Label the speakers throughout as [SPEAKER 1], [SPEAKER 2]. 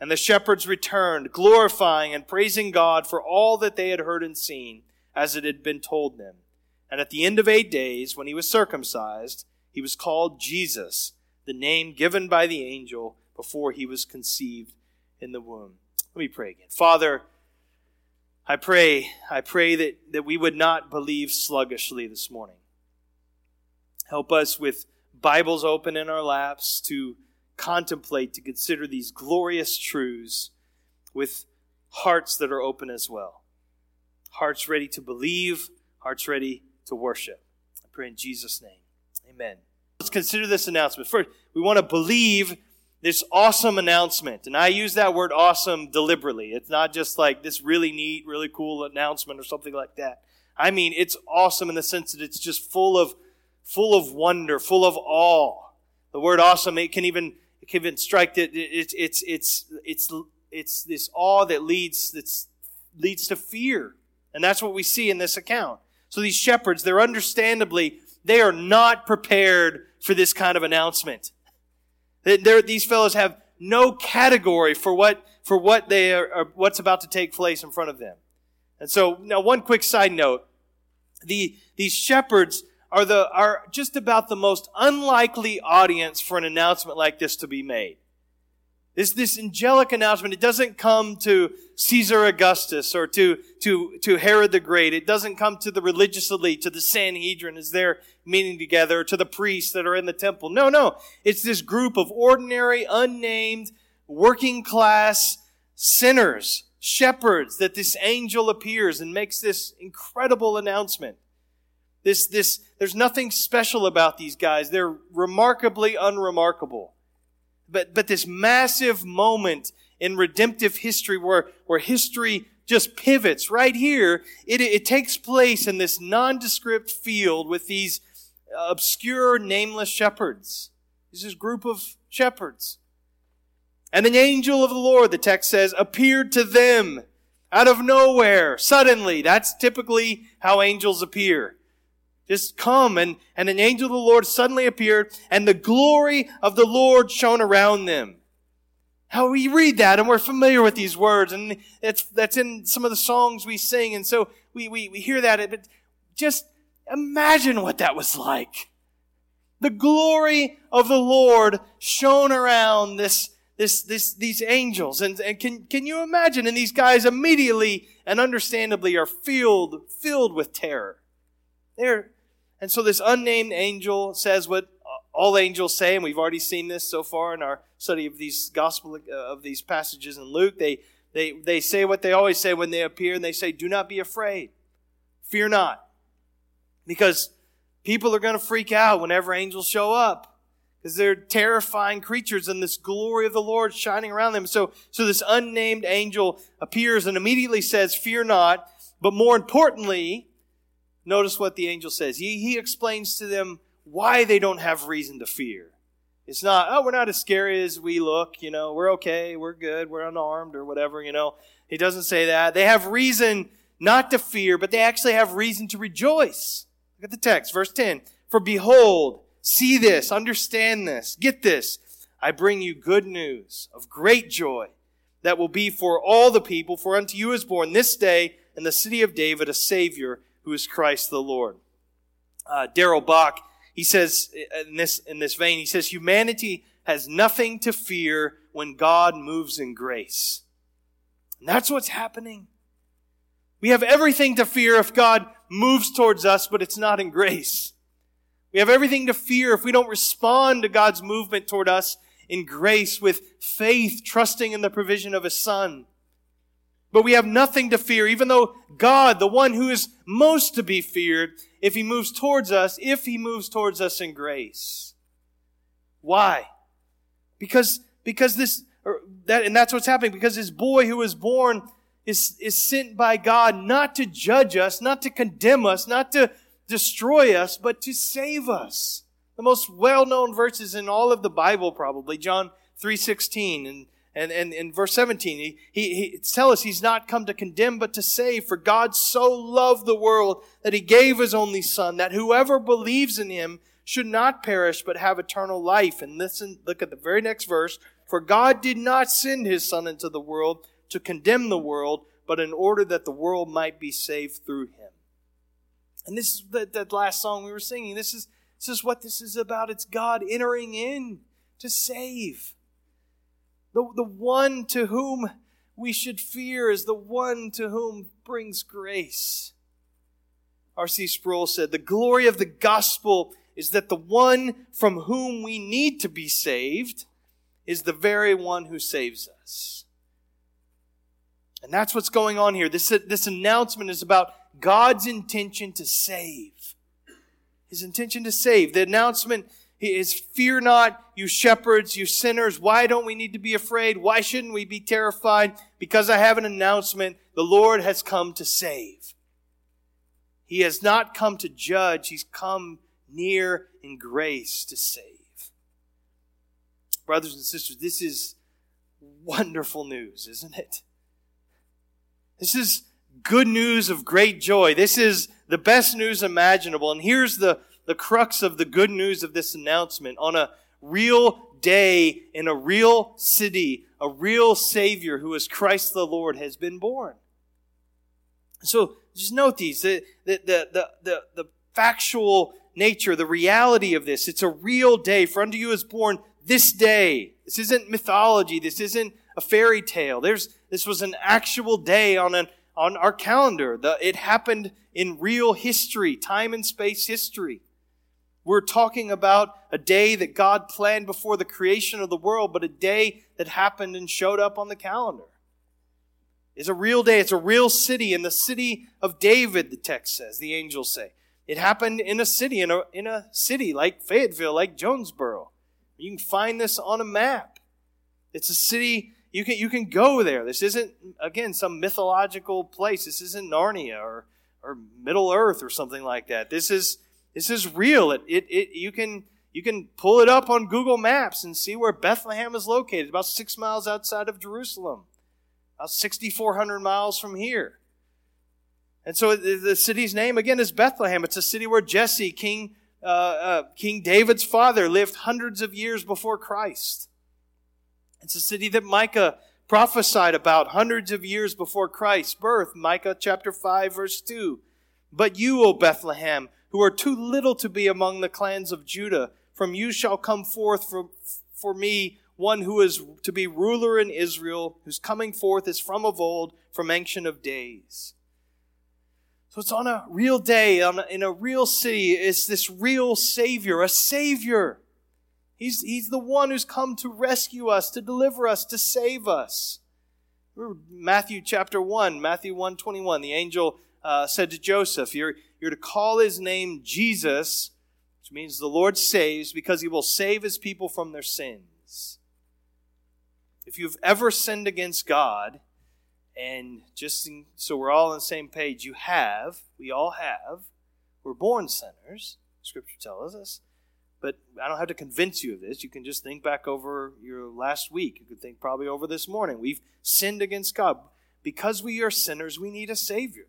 [SPEAKER 1] And the shepherds returned, glorifying and praising God for all that they had heard and seen, as it had been told them. And at the end of eight days, when he was circumcised, he was called Jesus, the name given by the angel before he was conceived in the womb. Let me pray again. Father, I pray, I pray that, that we would not believe sluggishly this morning. Help us with Bibles open in our laps to contemplate, to consider these glorious truths with hearts that are open as well. Hearts ready to believe, hearts ready to worship. I pray in Jesus' name. Amen. Let's consider this announcement. First, we want to believe this awesome announcement. And I use that word awesome deliberately. It's not just like this really neat, really cool announcement or something like that. I mean, it's awesome in the sense that it's just full of, full of wonder, full of awe. The word awesome, it can even even strike it. It's it's it's it's it's this awe that leads that's leads to fear, and that's what we see in this account. So these shepherds, they're understandably they are not prepared for this kind of announcement. They're, these fellows have no category for what for what they are, what's about to take place in front of them. And so now, one quick side note: the these shepherds are the are just about the most unlikely audience for an announcement like this to be made. This this angelic announcement, it doesn't come to Caesar Augustus or to, to, to Herod the Great. It doesn't come to the religious elite, to the Sanhedrin as they're meeting together, to the priests that are in the temple. No, no. It's this group of ordinary, unnamed, working class sinners, shepherds, that this angel appears and makes this incredible announcement. This, this, there's nothing special about these guys. They're remarkably unremarkable. But, but this massive moment in redemptive history where, where history just pivots right here, it, it takes place in this nondescript field with these obscure, nameless shepherds. This is a group of shepherds. And an angel of the Lord, the text says, appeared to them out of nowhere, suddenly. That's typically how angels appear. Just come and, and an angel of the Lord suddenly appeared and the glory of the Lord shone around them. How we read that and we're familiar with these words and it's, that's in some of the songs we sing and so we, we, we hear that, but just imagine what that was like. The glory of the Lord shone around this, this, this, these angels. And, and can, can you imagine? And these guys immediately and understandably are filled, filled with terror. They're, and so this unnamed angel says what all angels say, and we've already seen this so far in our study of these gospel uh, of these passages in Luke. They they they say what they always say when they appear, and they say, "Do not be afraid, fear not," because people are going to freak out whenever angels show up because they're terrifying creatures and this glory of the Lord shining around them. So, so this unnamed angel appears and immediately says, fear not. But more importantly, notice what the angel says. He, he explains to them why they don't have reason to fear. It's not, oh, we're not as scary as we look, you know, we're okay, we're good, we're unarmed or whatever, you know. He doesn't say that. They have reason not to fear, but they actually have reason to rejoice. Look at the text, verse 10. For behold, see this, understand this, get this. I bring you good news of great joy that will be for all the people, for unto you is born this day in the city of David a Savior who is Christ the Lord. Uh, Darrell Bock, he says in this, in this vein, he says, humanity has nothing to fear when God moves in grace. And that's what's happening. We have everything to fear if God moves towards us, but it's not in grace. We have everything to fear if we don't respond to God's movement toward us in grace with faith, trusting in the provision of His Son. But we have nothing to fear, even though God, the one who is most to be feared, if he moves towards us, if he moves towards us in grace. Why? Because, because this that, and that's what's happening because this boy who was born is, is sent by God not to judge us, not to condemn us, not to destroy us, but to save us. The most well-known verses in all of the Bible, probably John three sixteen and and, and in verse 17, he, he, he tell us he's not come to condemn, but to save. For God so loved the world that he gave his only son, that whoever believes in him should not perish, but have eternal life. And listen, look at the very next verse. For God did not send his son into the world to condemn the world, but in order that the world might be saved through him. And this is that, that last song we were singing. This is, this is what this is about. It's God entering in to save. The, the one to whom we should fear is the one to whom brings grace. R.C. Sproul said, The glory of the gospel is that the one from whom we need to be saved is the very one who saves us. And that's what's going on here. This, this announcement is about God's intention to save. His intention to save. The announcement is fear not, you shepherds, you sinners. Why don't we need to be afraid? Why shouldn't we be terrified? Because I have an announcement. The Lord has come to save. He has not come to judge. He's come near in grace to save. Brothers and sisters, this is wonderful news, isn't it? This is good news of great joy. This is the best news imaginable. And here's the the crux of the good news of this announcement. On a real day in a real city, a real Savior who is Christ the Lord has been born. So just note these the, the, the, the, the factual nature, the reality of this. It's a real day. For unto you is born this day. This isn't mythology. This isn't a fairy tale. There's, this was an actual day on an, on our calendar. The, it happened in real history, time and space history. We're talking about a day that God planned before the creation of the world, but a day that happened and showed up on the calendar. It's a real day. It's a real city in the city of David, the text says, the angels say. It happened in a city, in a, in a city like Fayetteville, like Jonesboro. You can find this on a map. It's a city, you can, you can go there. This isn't, again, some mythological place. This isn't Narnia or, or Middle Earth or something like that. This is, this is real. It, it, it, you, can, you can pull it up on Google Maps and see where Bethlehem is located, about six miles outside of Jerusalem, about 6,400 miles from here. And so the city's name, again, is Bethlehem. It's a city where Jesse, King, uh, uh, King David's father, lived hundreds of years before Christ. It's a city that Micah prophesied about hundreds of years before Christ's birth. Micah chapter 5, verse 2. But you, O Bethlehem, who are too little to be among the clans of Judah. From you shall come forth for, for me one who is to be ruler in Israel, whose coming forth is from of old, from ancient of days. So it's on a real day, on a, in a real city. It's this real Savior, a Savior. He's, he's the one who's come to rescue us, to deliver us, to save us. Matthew chapter 1, Matthew 1 21, the angel uh, said to Joseph, you're, you're to call his name Jesus, which means the Lord saves, because he will save his people from their sins. If you've ever sinned against God, and just so we're all on the same page, you have, we all have, we're born sinners, Scripture tells us. But I don't have to convince you of this. You can just think back over your last week. You could think probably over this morning. We've sinned against God. Because we are sinners, we need a Savior.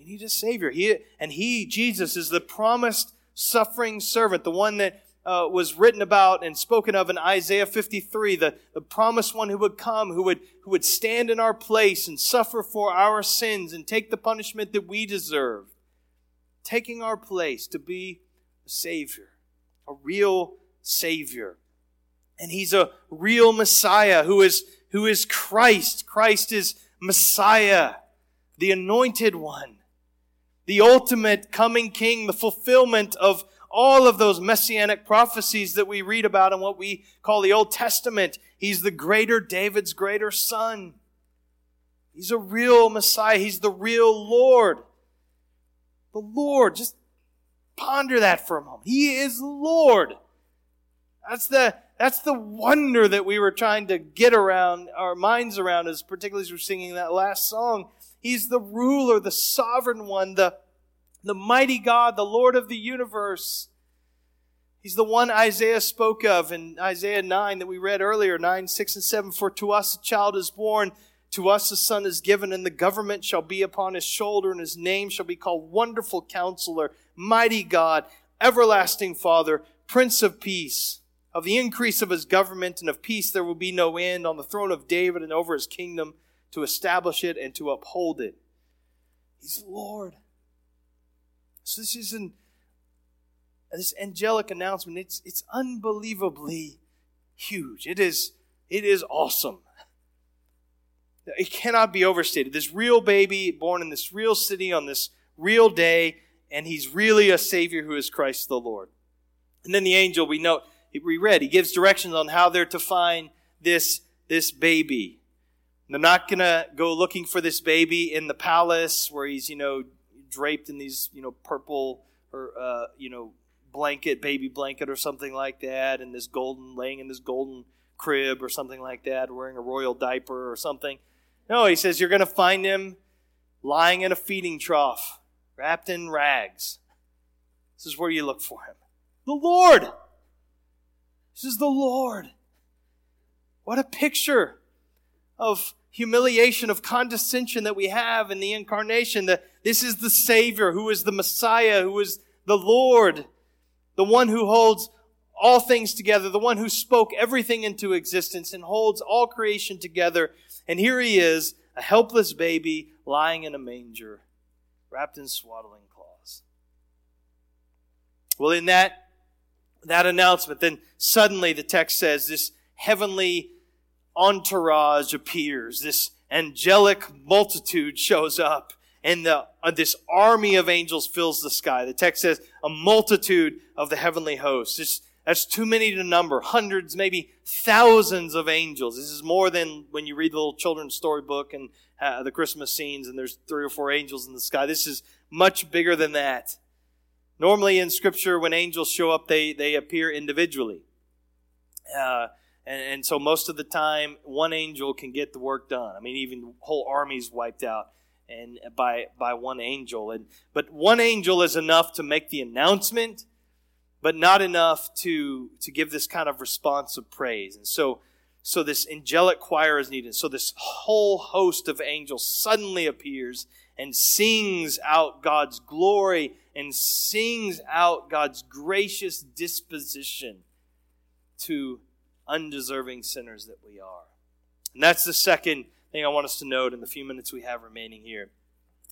[SPEAKER 1] We need a Savior. He, and He, Jesus, is the promised suffering servant, the one that uh, was written about and spoken of in Isaiah 53, the, the promised one who would come, who would, who would stand in our place and suffer for our sins and take the punishment that we deserve. Taking our place to be a Savior, a real Savior. And He's a real Messiah who is, who is Christ. Christ is Messiah, the anointed one the ultimate coming king, the fulfillment of all of those messianic prophecies that we read about in what we call the Old Testament. He's the greater David's greater son. He's a real Messiah. He's the real Lord. The Lord, just ponder that for a moment. He is Lord. That's the, that's the wonder that we were trying to get around our minds around, as particularly as we're singing that last song. He's the ruler, the sovereign one, the, the mighty God, the Lord of the universe. He's the one Isaiah spoke of in Isaiah 9 that we read earlier, 9, 6, and 7. For to us a child is born, to us a son is given, and the government shall be upon his shoulder, and his name shall be called Wonderful Counselor, Mighty God, Everlasting Father, Prince of Peace. Of the increase of his government and of peace there will be no end on the throne of David and over his kingdom to establish it and to uphold it. He's Lord. So this is an this angelic announcement. It's it's unbelievably huge. It is it is awesome. It cannot be overstated. This real baby born in this real city on this real day, and he's really a Savior who is Christ the Lord. And then the angel, we know, we read, he gives directions on how they're to find this, this baby. They're not going to go looking for this baby in the palace where he's, you know, draped in these, you know, purple or, uh, you know, blanket, baby blanket or something like that, and this golden, laying in this golden crib or something like that, wearing a royal diaper or something. No, he says you're going to find him lying in a feeding trough, wrapped in rags. This is where you look for him. The Lord. This is the Lord. What a picture of humiliation, of condescension that we have in the incarnation. That this is the Savior, who is the Messiah, who is the Lord, the one who holds all things together, the one who spoke everything into existence and holds all creation together. And here he is, a helpless baby lying in a manger, wrapped in swaddling cloths. Well, in that that announcement, then suddenly the text says this heavenly entourage appears. This angelic multitude shows up and the, uh, this army of angels fills the sky. The text says a multitude of the heavenly hosts. That's too many to number. Hundreds, maybe thousands of angels. This is more than when you read the little children's storybook and uh, the Christmas scenes and there's three or four angels in the sky. This is much bigger than that. Normally in Scripture, when angels show up, they, they appear individually. Uh, and, and, so most of the time, one angel can get the work done. I mean, even whole armies wiped out and by by one angel. And but one angel is enough to make the announcement, but not enough to to give this kind of response of praise. And so so this angelic choir is needed. So this whole host of angels suddenly appears and sings out God's glory and sings out God's gracious disposition to undeserving sinners that we are. And that's the second thing I want us to note in the few minutes we have remaining here.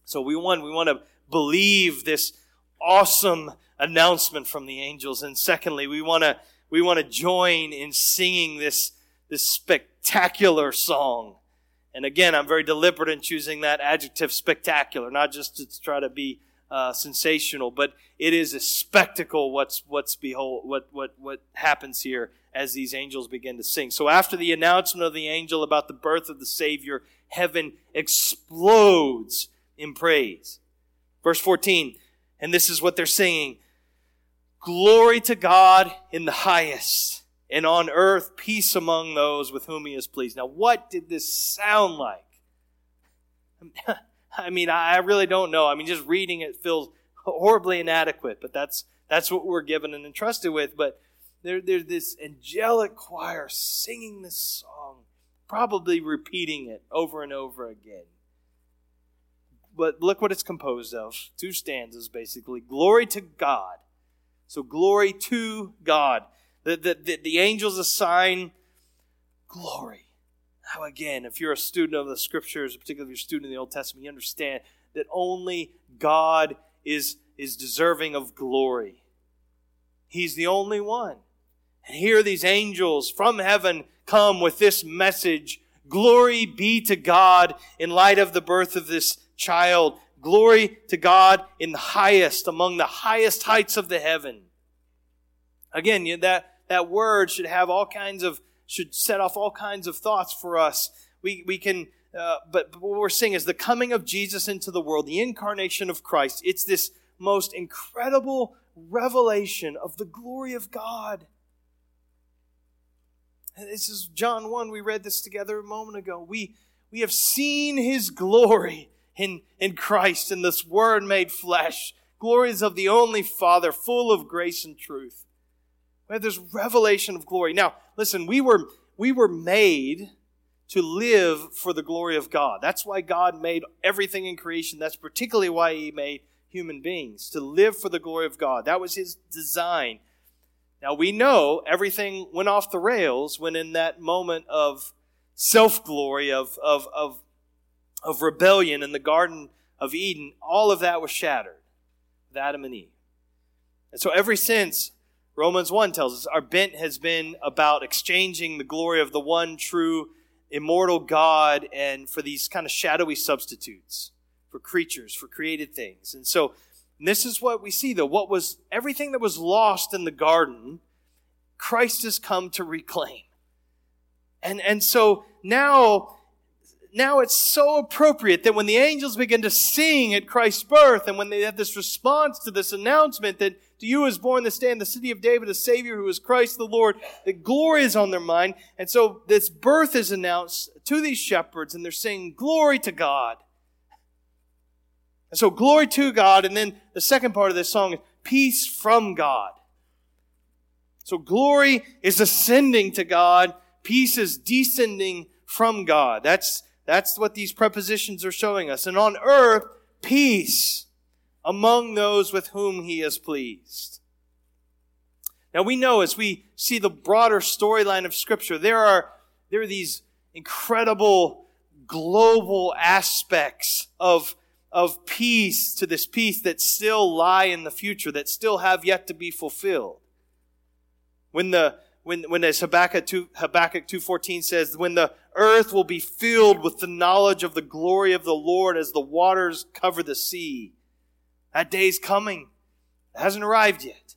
[SPEAKER 1] So we want we want to believe this awesome announcement from the angels and secondly we want to we want to join in singing this this spectacular song and again, I'm very deliberate in choosing that adjective spectacular, not just to try to be uh, sensational, but it is a spectacle what's what's behold what what what happens here as these angels begin to sing. So after the announcement of the angel about the birth of the Savior, heaven explodes in praise. Verse 14, and this is what they're singing. Glory to God in the highest and on earth peace among those with whom he is pleased. Now, what did this sound like? I mean, I really don't know. I mean, just reading it feels horribly inadequate, but that's that's what we're given and entrusted with. But there, there's this angelic choir singing this song, probably repeating it over and over again. But look what it's composed of. Two stanzas, basically. Glory to God. So, glory to God. The, the, the, the angels assign glory. Now, again, if you're a student of the scriptures, particularly if you're a student of the Old Testament, you understand that only God is, is deserving of glory. He's the only one. And here these angels from heaven come with this message Glory be to God in light of the birth of this child. Glory to God in the highest, among the highest heights of the heaven. Again, that, that word should have all kinds of, should set off all kinds of thoughts for us. We, we can, uh, but, but what we're seeing is the coming of Jesus into the world, the incarnation of Christ. It's this most incredible revelation of the glory of God. This is John 1. We read this together a moment ago. We, we have seen his glory in, in Christ, in this word made flesh. Glories of the only Father, full of grace and truth. We have this revelation of glory. Now, listen, we were, we were made to live for the glory of God. That's why God made everything in creation. That's particularly why He made human beings, to live for the glory of God. That was His design. Now we know everything went off the rails when in that moment of self glory, of, of, of, of rebellion in the Garden of Eden, all of that was shattered with Adam and Eve. And so ever since, Romans 1 tells us, our bent has been about exchanging the glory of the one true immortal God and for these kind of shadowy substitutes for creatures, for created things. And so and this is what we see though. What was everything that was lost in the garden, Christ has come to reclaim. And, and so now, now it's so appropriate that when the angels begin to sing at Christ's birth and when they have this response to this announcement that to you is born this day in the city of David a Savior who is Christ the Lord, that glory is on their mind. And so this birth is announced to these shepherds and they're saying, glory to God. And so glory to God. And then the second part of this song is peace from God. So glory is ascending to God. Peace is descending from God. That's, that's what these prepositions are showing us. And on earth, peace among those with whom he is pleased. Now we know as we see the broader storyline of scripture, there are, there are these incredible global aspects of of peace to this peace that still lie in the future, that still have yet to be fulfilled. When the when, when as Habakkuk 2, Habakkuk 2.14 says, when the earth will be filled with the knowledge of the glory of the Lord as the waters cover the sea. That day's coming. It hasn't arrived yet.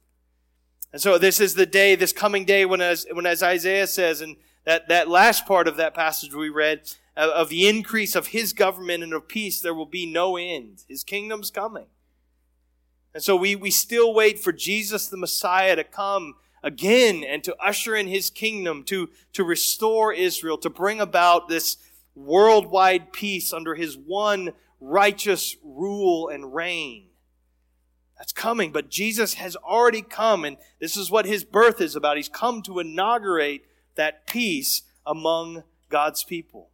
[SPEAKER 1] And so this is the day, this coming day when as, when as Isaiah says, and that, that last part of that passage we read, of the increase of his government and of peace, there will be no end. His kingdom's coming. And so we, we still wait for Jesus the Messiah to come again and to usher in his kingdom, to, to restore Israel, to bring about this worldwide peace under his one righteous rule and reign. That's coming, but Jesus has already come, and this is what his birth is about. He's come to inaugurate that peace among God's people.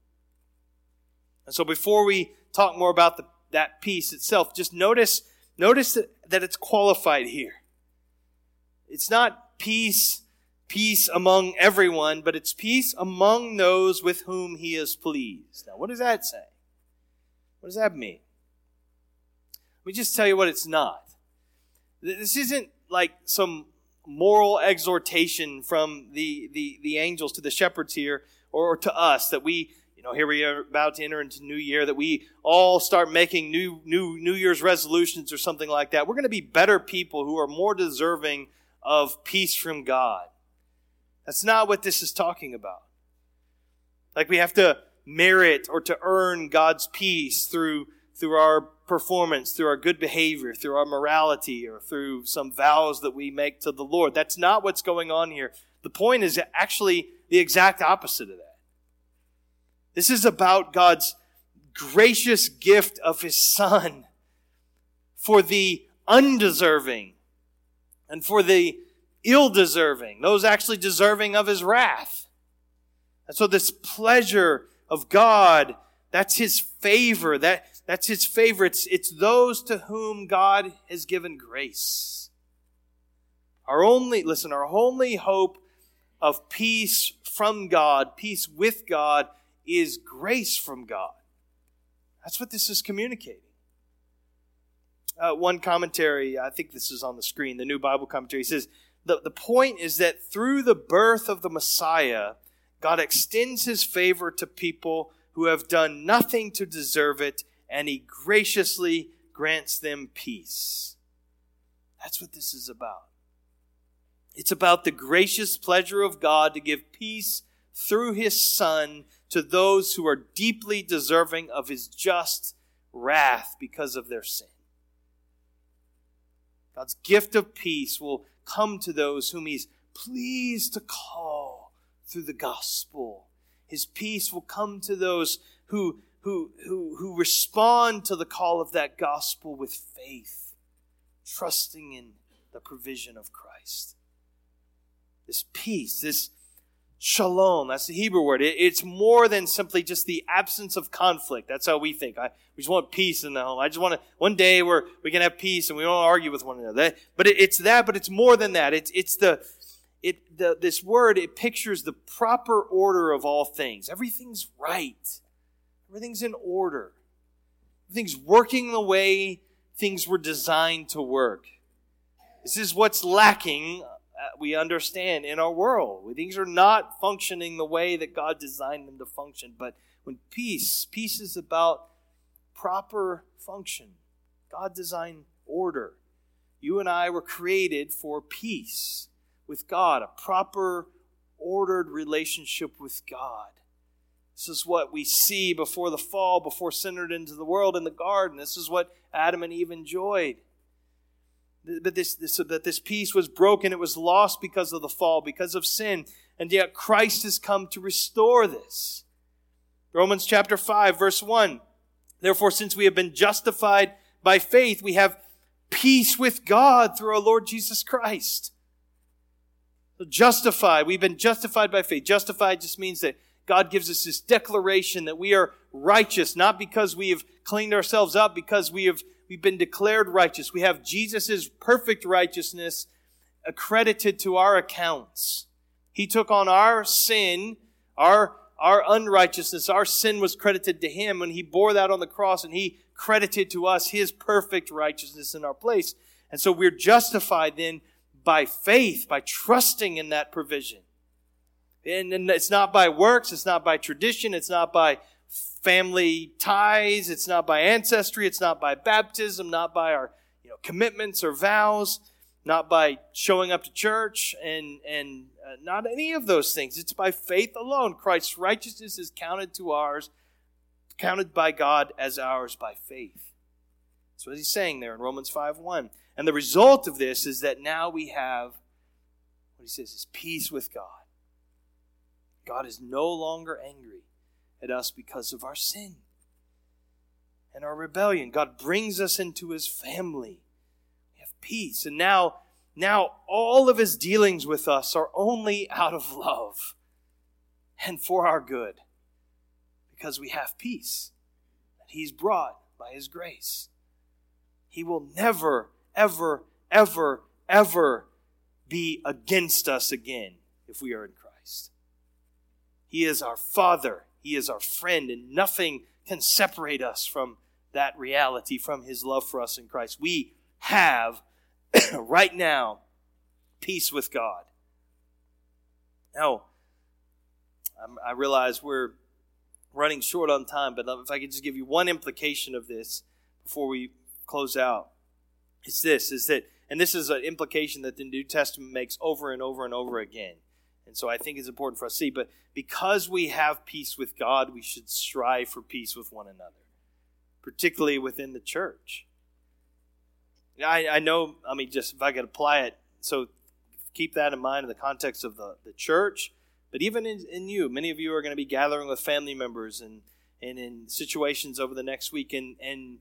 [SPEAKER 1] And so before we talk more about the, that peace itself, just notice, notice that, that it's qualified here. It's not peace, peace among everyone, but it's peace among those with whom he is pleased. Now, what does that say? What does that mean? Let me just tell you what it's not. This isn't like some moral exhortation from the, the, the angels to the shepherds here or to us that we know, here we are about to enter into New Year, that we all start making new, new New Year's resolutions or something like that. We're going to be better people who are more deserving of peace from God. That's not what this is talking about. Like we have to merit or to earn God's peace through, through our performance, through our good behavior, through our morality, or through some vows that we make to the Lord. That's not what's going on here. The point is actually the exact opposite of that. This is about God's gracious gift of His Son for the undeserving and for the ill deserving, those actually deserving of His wrath. And so this pleasure of God, that's His favor. That, that's His favor. It's, it's those to whom God has given grace. Our only, listen, our only hope of peace from God, peace with God, is grace from God. That's what this is communicating. Uh, one commentary, I think this is on the screen, the new Bible commentary says the, the point is that through the birth of the Messiah, God extends his favor to people who have done nothing to deserve it, and he graciously grants them peace. That's what this is about. It's about the gracious pleasure of God to give peace through his Son to those who are deeply deserving of his just wrath because of their sin. God's gift of peace will come to those whom he's pleased to call through the gospel. His peace will come to those who, who, who, who respond to the call of that gospel with faith, trusting in the provision of Christ. This peace, this shalom, that's the Hebrew word. It, it's more than simply just the absence of conflict. That's how we think. I, we just want peace in the home. I just want to, one day where we can have peace and we don't argue with one another. But it, it's that, but it's more than that. It's, it's the, it, the, this word, it pictures the proper order of all things. Everything's right. Everything's in order. Everything's working the way things were designed to work. This is what's lacking, Uh, we understand, in our world. Things are not functioning the way that God designed them to function. But when peace, peace is about proper function. God designed order. You and I were created for peace with God, a proper, ordered relationship with God. This is what we see before the fall, before sin entered into the world in the garden. This is what Adam and Eve enjoyed. But this, this, that this peace was broken, it was lost because of the fall, because of sin. And yet Christ has come to restore this. Romans chapter 5, verse 1. Therefore, since we have been justified by faith, we have peace with God through our Lord Jesus Christ. So justified, we've been justified by faith. Justified just means that God gives us this declaration that we are righteous, not because we have cleaned ourselves up, because we have we've been declared righteous. We have Jesus' perfect righteousness accredited to our accounts. He took on our sin, our, our unrighteousness, our sin was credited to him when he bore that on the cross and he credited to us his perfect righteousness in our place. And so we're justified then by faith, by trusting in that provision. And, and it's not by works, it's not by tradition, it's not by family ties, it's not by ancestry, it's not by baptism, not by our you know, commitments or vows, not by showing up to church, and, and uh, not any of those things. It's by faith alone. Christ's righteousness is counted to ours, counted by God as ours by faith. That's what he's saying there in Romans 5 1. And the result of this is that now we have what he says is peace with God. God is no longer angry at us because of our sin and our rebellion. God brings us into his family. We have peace. And now, now all of his dealings with us are only out of love and for our good because we have peace that he's brought by his grace. He will never ever, ever, ever be against us again if we are in Christ. He is our Father, He is our friend, and nothing can separate us from that reality, from His love for us in Christ. We have, right now, peace with God. Now, I realize we're running short on time, but if I could just give you one implication of this before we close out it's this is that and this is an implication that the New Testament makes over and over and over again. And so I think it's important for us to see. But because we have peace with God, we should strive for peace with one another, particularly within the church. I, I know, I mean, just if I could apply it, so keep that in mind in the context of the, the church, but even in, in you. Many of you are going to be gathering with family members and, and in situations over the next week. And, and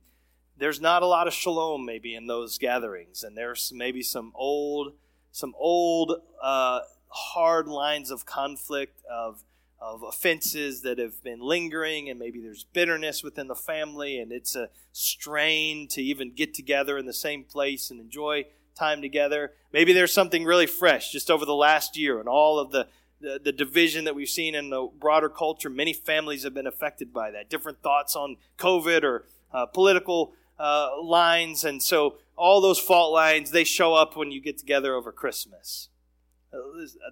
[SPEAKER 1] there's not a lot of shalom maybe in those gatherings, and there's maybe some old, some old uh, hard lines of conflict of of offenses that have been lingering, and maybe there's bitterness within the family, and it's a strain to even get together in the same place and enjoy time together. Maybe there's something really fresh just over the last year, and all of the the, the division that we've seen in the broader culture. Many families have been affected by that. Different thoughts on COVID or uh, political uh, lines, and so all those fault lines they show up when you get together over Christmas.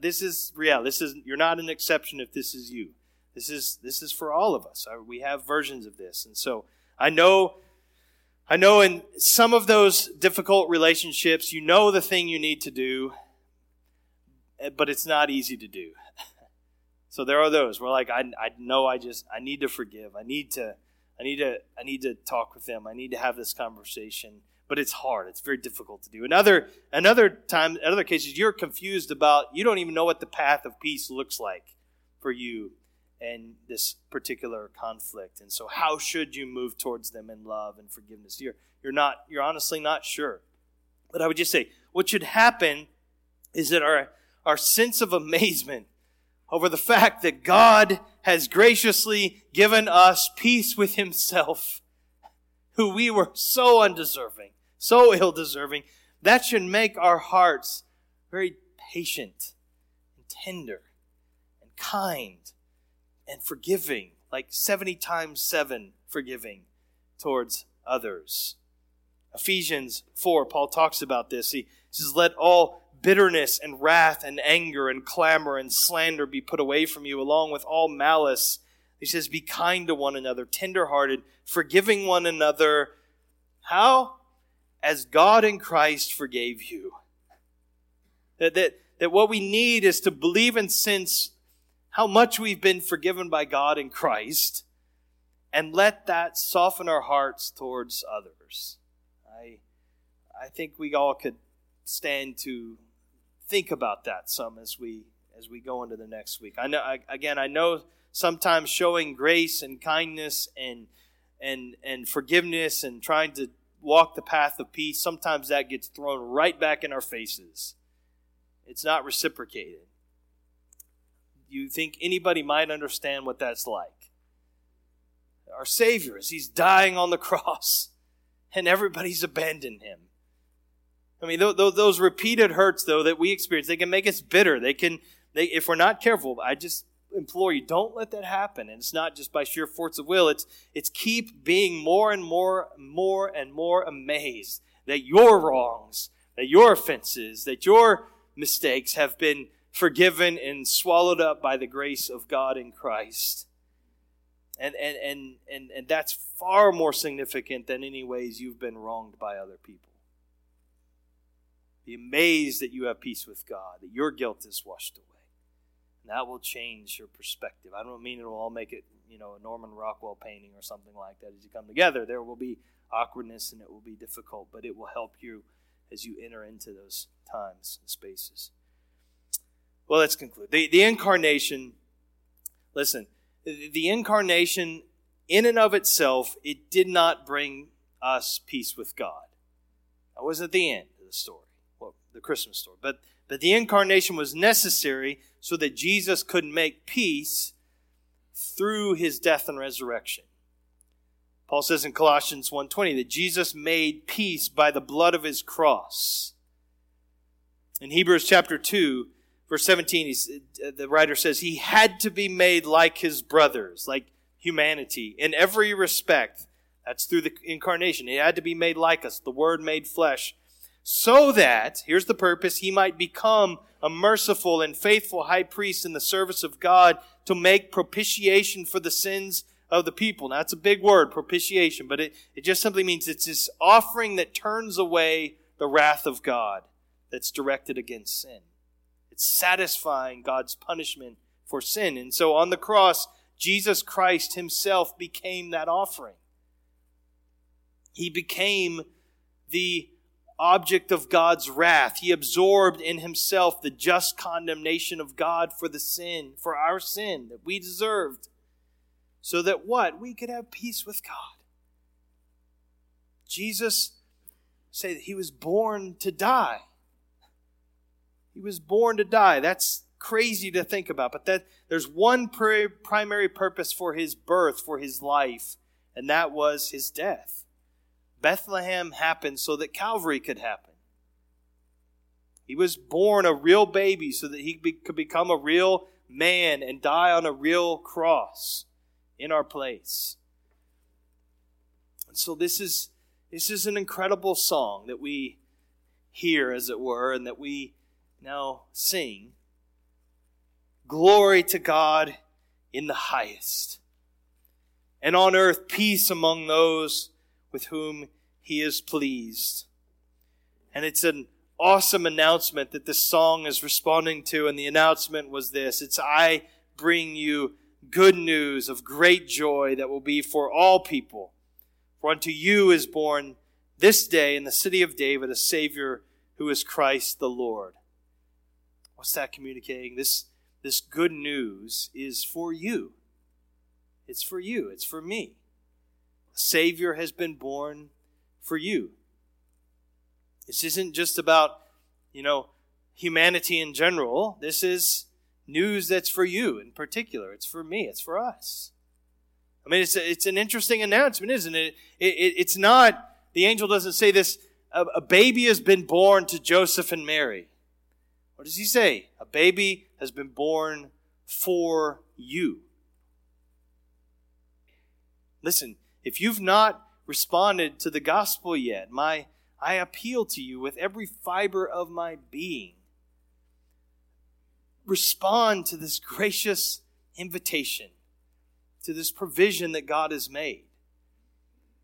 [SPEAKER 1] This is real. This is you're not an exception if this is you. This is this is for all of us. Uh, we have versions of this, and so I know. I know in some of those difficult relationships, you know the thing you need to do, eh, but it's not easy to do. so there are those where like I, I know I just I need to forgive. I need to I need to I need to talk with them. I need to have this conversation. But it's hard. It's very difficult to do. Another another time, in other cases, you're confused about you don't even know what the path of peace looks like. for you and this particular conflict. And so how should you move towards them in love and forgiveness? You're you're not you're honestly not sure. But I would just say what should happen is that our our sense of amazement over the fact that God has graciously given us peace with himself who we were so undeserving, so ill deserving, that should make our hearts very patient and tender and kind and forgiving, like 70 times 7 forgiving towards others. Ephesians 4, Paul talks about this. He says, Let all bitterness and wrath and anger and clamor and slander be put away from you, along with all malice. He says, Be kind to one another, tenderhearted, forgiving one another. How? As God in Christ forgave you. That, that, that what we need is to believe and sense how much we've been forgiven by God in Christ and let that soften our hearts towards others. I, I think we all could stand to think about that some as we as we go into the next week. I know I, again I know sometimes showing grace and kindness and and and forgiveness and trying to walk the path of peace sometimes that gets thrown right back in our faces. It's not reciprocated you think anybody might understand what that's like. Our Savior, as He's dying on the cross, and everybody's abandoned Him. I mean, those repeated hurts, though, that we experience, they can make us bitter. They can, they, if we're not careful, I just implore you, don't let that happen. And it's not just by sheer force of will. It's, it's keep being more and more, more and more amazed that your wrongs, that your offenses, that your mistakes have been forgiven and swallowed up by the grace of God in Christ. And, and, and, and, and that's far more significant than any ways you've been wronged by other people. Be amazed that you have peace with God, that your guilt is washed away. That will change your perspective. I don't mean it will all make it, you know, a Norman Rockwell painting or something like that as you come together. There will be awkwardness and it will be difficult, but it will help you as you enter into those times and spaces. Well, let's conclude. The, the incarnation, listen, the incarnation in and of itself, it did not bring us peace with God. That wasn't the end of the story, well, the Christmas story. But, but the incarnation was necessary so that Jesus could make peace through his death and resurrection. Paul says in Colossians 1:20 that Jesus made peace by the blood of his cross. In Hebrews chapter 2, verse 17, uh, the writer says, He had to be made like his brothers, like humanity, in every respect. That's through the incarnation. He had to be made like us, the Word made flesh, so that, here's the purpose, he might become a merciful and faithful high priest in the service of God to make propitiation for the sins of the people. Now, that's a big word, propitiation, but it, it just simply means it's this offering that turns away the wrath of God that's directed against sin. It's satisfying God's punishment for sin. And so on the cross, Jesus Christ himself became that offering. He became the object of God's wrath. He absorbed in himself the just condemnation of God for the sin, for our sin that we deserved. So that what? We could have peace with God. Jesus said he was born to die. He was born to die. That's crazy to think about, but that there's one primary purpose for his birth, for his life, and that was his death. Bethlehem happened so that Calvary could happen. He was born a real baby so that he be, could become a real man and die on a real cross in our place. And so this is this is an incredible song that we hear as it were and that we now sing Glory to God in the highest, and on earth peace among those with whom he is pleased. And it's an awesome announcement that this song is responding to, and the announcement was this It's I bring you good news of great joy that will be for all people. For unto you is born this day in the city of David a Savior who is Christ the Lord. What's that communicating? This, this good news is for you. It's for you, it's for me. Savior has been born for you. This isn't just about, you know, humanity in general. This is news that's for you in particular. It's for me, it's for us. I mean, it's, a, it's an interesting announcement, isn't it? it, it it's not, the angel doesn't say this, a, a baby has been born to Joseph and Mary. What does he say? A baby has been born for you. Listen, if you've not responded to the gospel yet, my I appeal to you with every fiber of my being. Respond to this gracious invitation, to this provision that God has made.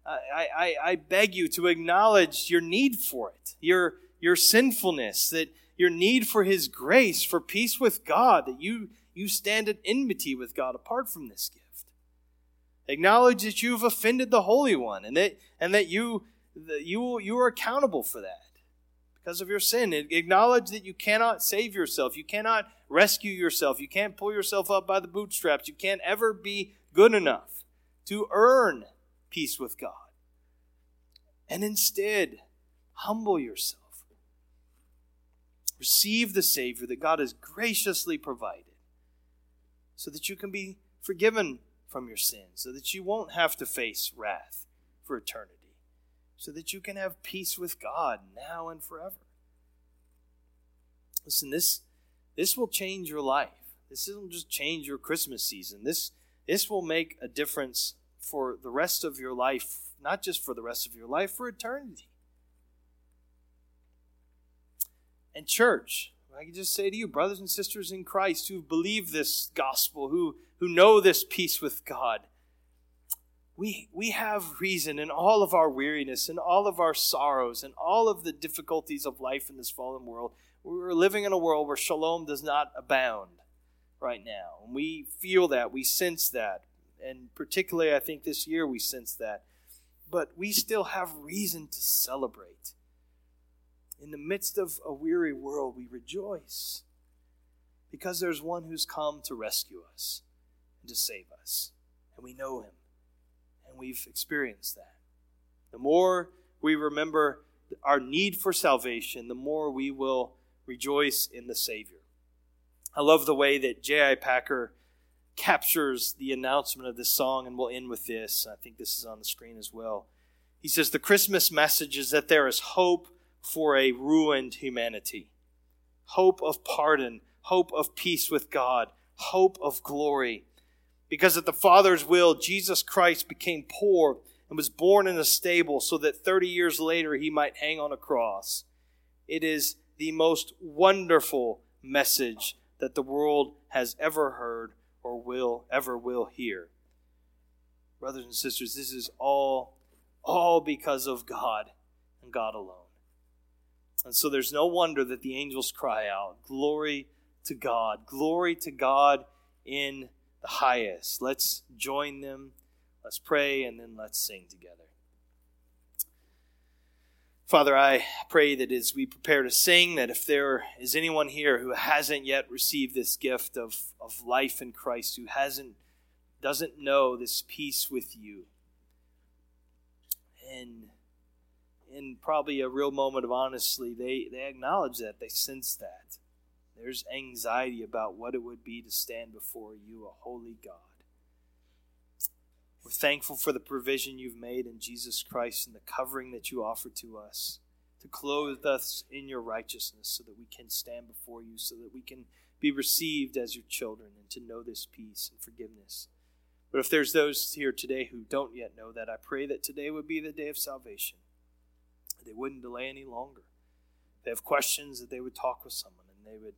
[SPEAKER 1] I, I, I beg you to acknowledge your need for it, your, your sinfulness, that your need for His grace, for peace with God, that you, you stand at enmity with God apart from this gift. Acknowledge that you've offended the Holy One and that, and that you, that you, you are accountable for that because of your sin. Acknowledge that you cannot save yourself. You cannot rescue yourself. You can't pull yourself up by the bootstraps. You can't ever be good enough to earn peace with God. And instead, humble yourself Receive the Savior that God has graciously provided so that you can be forgiven from your sins, so that you won't have to face wrath for eternity, so that you can have peace with God now and forever. Listen, this, this will change your life. This doesn't just change your Christmas season. This, this will make a difference for the rest of your life, not just for the rest of your life, for eternity. And, church, I can just say to you, brothers and sisters in Christ who believe this gospel, who, who know this peace with God, we, we have reason in all of our weariness and all of our sorrows and all of the difficulties of life in this fallen world. We're living in a world where shalom does not abound right now. And we feel that, we sense that. And particularly, I think this year we sense that. But we still have reason to celebrate in the midst of a weary world, we rejoice because there's one who's come to rescue us and to save us. And we know him, and we've experienced that. The more we remember our need for salvation, the more we will rejoice in the Savior. I love the way that J.I. Packer captures the announcement of this song, and we'll end with this. I think this is on the screen as well. He says, The Christmas message is that there is hope for a ruined humanity. Hope of pardon, hope of peace with God, hope of glory. Because at the Father's will, Jesus Christ became poor and was born in a stable so that 30 years later he might hang on a cross. It is the most wonderful message that the world has ever heard or will ever will hear. Brothers and sisters, this is all all because of God and God alone. And so there's no wonder that the angels cry out, Glory to God, glory to God in the highest. Let's join them, let's pray, and then let's sing together. Father, I pray that as we prepare to sing, that if there is anyone here who hasn't yet received this gift of, of life in Christ, who hasn't doesn't know this peace with you, and in probably a real moment of honesty, they, they acknowledge that. They sense that. There's anxiety about what it would be to stand before you, a holy God. We're thankful for the provision you've made in Jesus Christ and the covering that you offer to us to clothe us in your righteousness so that we can stand before you, so that we can be received as your children and to know this peace and forgiveness. But if there's those here today who don't yet know that, I pray that today would be the day of salvation they wouldn't delay any longer. If they have questions, that they would talk with someone and they would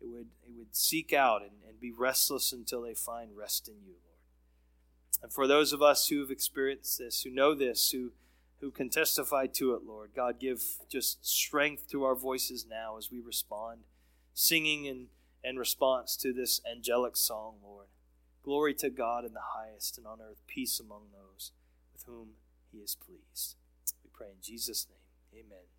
[SPEAKER 1] they would they would seek out and, and be restless until they find rest in you, Lord. And for those of us who have experienced this, who know this, who who can testify to it, Lord, God, give just strength to our voices now as we respond, singing in, in response to this angelic song, Lord. Glory to God in the highest, and on earth peace among those with whom he is pleased. We pray in Jesus' name. Amen.